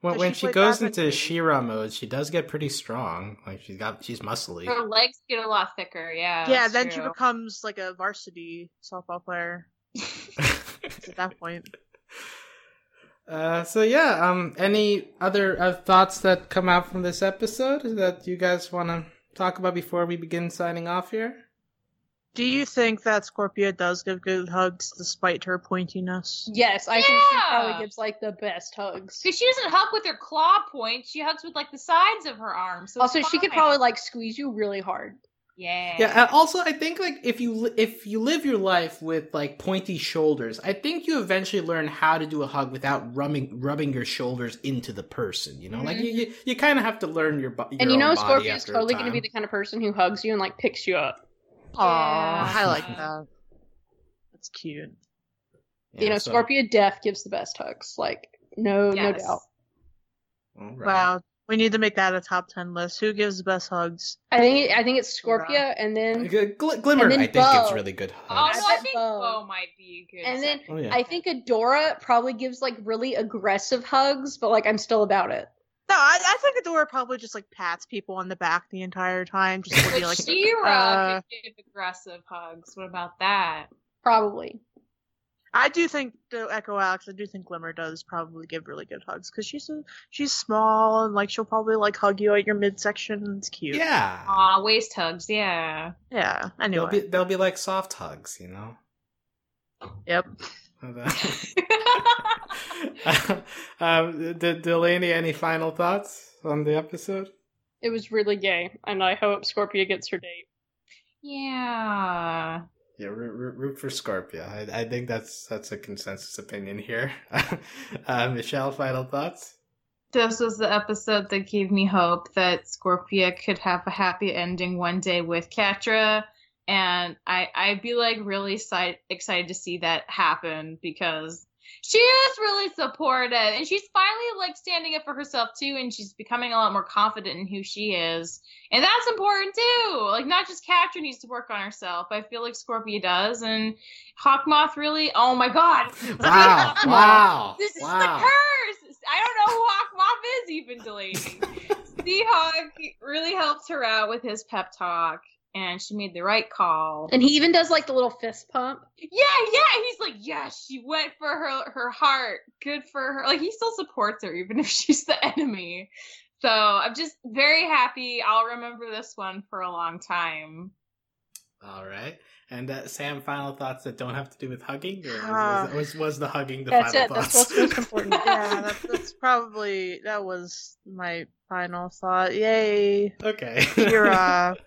when, when she she goes badminton? into She-Ra mode, she does get pretty strong. Like she's got she's muscly. Her legs get a lot thicker, yeah. yeah, that's then she becomes like a varsity softball player <laughs> at that point. Uh, so yeah, um, any other uh, thoughts that come out from this episode that you guys want to talk about before we begin signing off here? Do you think that Scorpia does give good hugs despite her pointiness? Yes, I think she Yeah. probably gives like the best hugs. Because she doesn't hug with her claw points. she hugs with like the sides of her arms. So it's Also, she could fine. probably like squeeze you really hard. Yeah. Yeah. And also, I think like if you li- if you live your life with like pointy shoulders, I think you eventually learn how to do a hug without rubbing rubbing your shoulders into the person. You know, like you you, mm-hmm. you kind of have to learn your body. and you know, Scorpia is totally going to be the kind of person who hugs you and like picks you up. Aw, Yeah. I like that. That's cute. you know, Scorpia Death gives the best hugs. Like, no, no Yes. doubt. Wow. We need to make that a top ten list. Who gives the best hugs? I think I think it's Scorpia, and then Gl- Glimmer, And then I think gives really good Oh, no, I I think Bow. Bow might be good. and then Oh, yeah. I think Adora probably gives like really aggressive hugs, but like I'm still about it. No, I, I think Adora probably just like pats people on the back the entire time, just to be like, She-Ra uh, could give aggressive hugs. What about that? Probably. I do think to echo Alex. I do think Glimmer does probably give really good hugs because she's a, she's small and like she'll probably like hug you at your midsection. and It's cute. yeah. Aw, waist hugs, yeah. Yeah. They'll be they'll be like soft hugs, you know. Yep. <laughs> um, D- Delaney, any final thoughts on the episode? It was really gay, and I hope Scorpia gets her date. yeah. Yeah, root, root, root for Scorpia. I, I think that's that's a consensus opinion here. <laughs> uh, Michelle, final thoughts? This was the episode that gave me hope that Scorpia could have a happy ending one day with Catra. And I, I'd be like really si- excited to see that happen because she is really supportive and she's finally like standing up for herself too. And she's becoming a lot more confident in who she is. And that's important too. Like, not just Catra needs to work on herself. I feel like Scorpia does. And Hawkmoth really, oh my God. <laughs> Wow! wow! This is wow! the curse. I don't know who Hawkmoth is even Delaney. <laughs> Seahawk really helps her out with his pep talk, and she made the right call. And he even does like the little fist pump. Yeah, yeah. He's like, yeah, she went for her her heart. Good for her. Like he still supports her even <laughs> if she's the enemy. So I'm just very happy. I'll remember this one for a long time. All right. And uh, Sam, final thoughts that don't have to do with hugging, or was, Uh, was, was the hugging the That's final it. That's thoughts? what's most important. <laughs> yeah, that's, that's probably that was my final thought. Yay, okay. Kira! <laughs>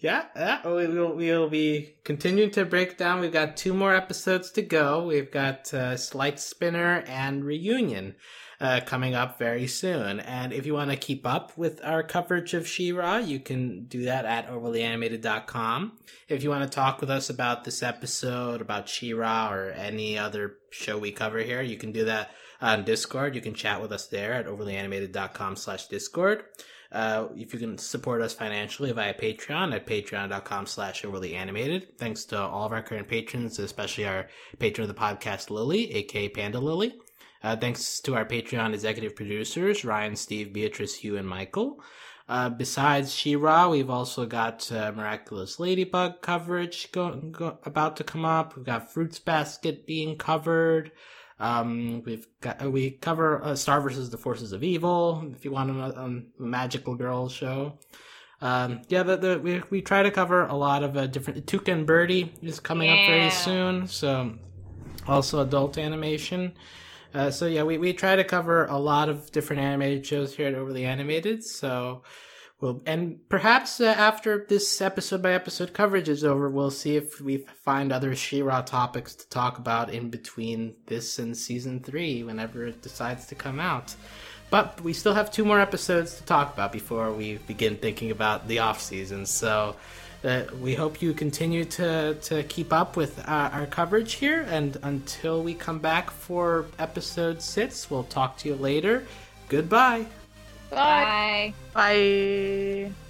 Yeah, yeah. We will we'll be continuing to break down. We've got two more episodes to go. We've got uh, Light Spinner and Reunion uh, coming up very soon. And if you want to keep up with our coverage of She-Ra, you can do that at overlyanimated.com. If you want to talk with us about this episode, about She-Ra, or any other show we cover here, you can do that on Discord. You can chat with us there at overlyanimated.com slash Discord. Uh, if you can support us financially via Patreon at patreon.com slash overly animated. Thanks to all of our current patrons, especially our patron of the podcast, Lily, aka Panda Lily. Uh, thanks to our Patreon executive producers, Ryan, Steve, Beatrice, Hugh, and Michael. Uh, besides She-Ra, we've also got uh, Miraculous Ladybug coverage go, go, about to come up. We've got Fruits Basket being covered. Um, we've got uh, we cover uh, Star versus the Forces of Evil. If you want a, um, magical girl show, um, yeah, the, the we we try to cover a lot of uh, different. Tuca and Bertie is coming up very soon, so also adult animation. Uh, so yeah, we, we try to cover a lot of different animated shows here at Overly Animated. So we'll and perhaps uh, after this episode by episode coverage is over, we'll see if we find other She-Ra topics to talk about in between this and season three, whenever it decides to come out. But we still have two more episodes to talk about before we begin thinking about the off season. So uh, we hope you continue to, to keep up with uh, our coverage here. And until we come back for episode six, we'll talk to you later. Goodbye. Bye. Bye. Bye.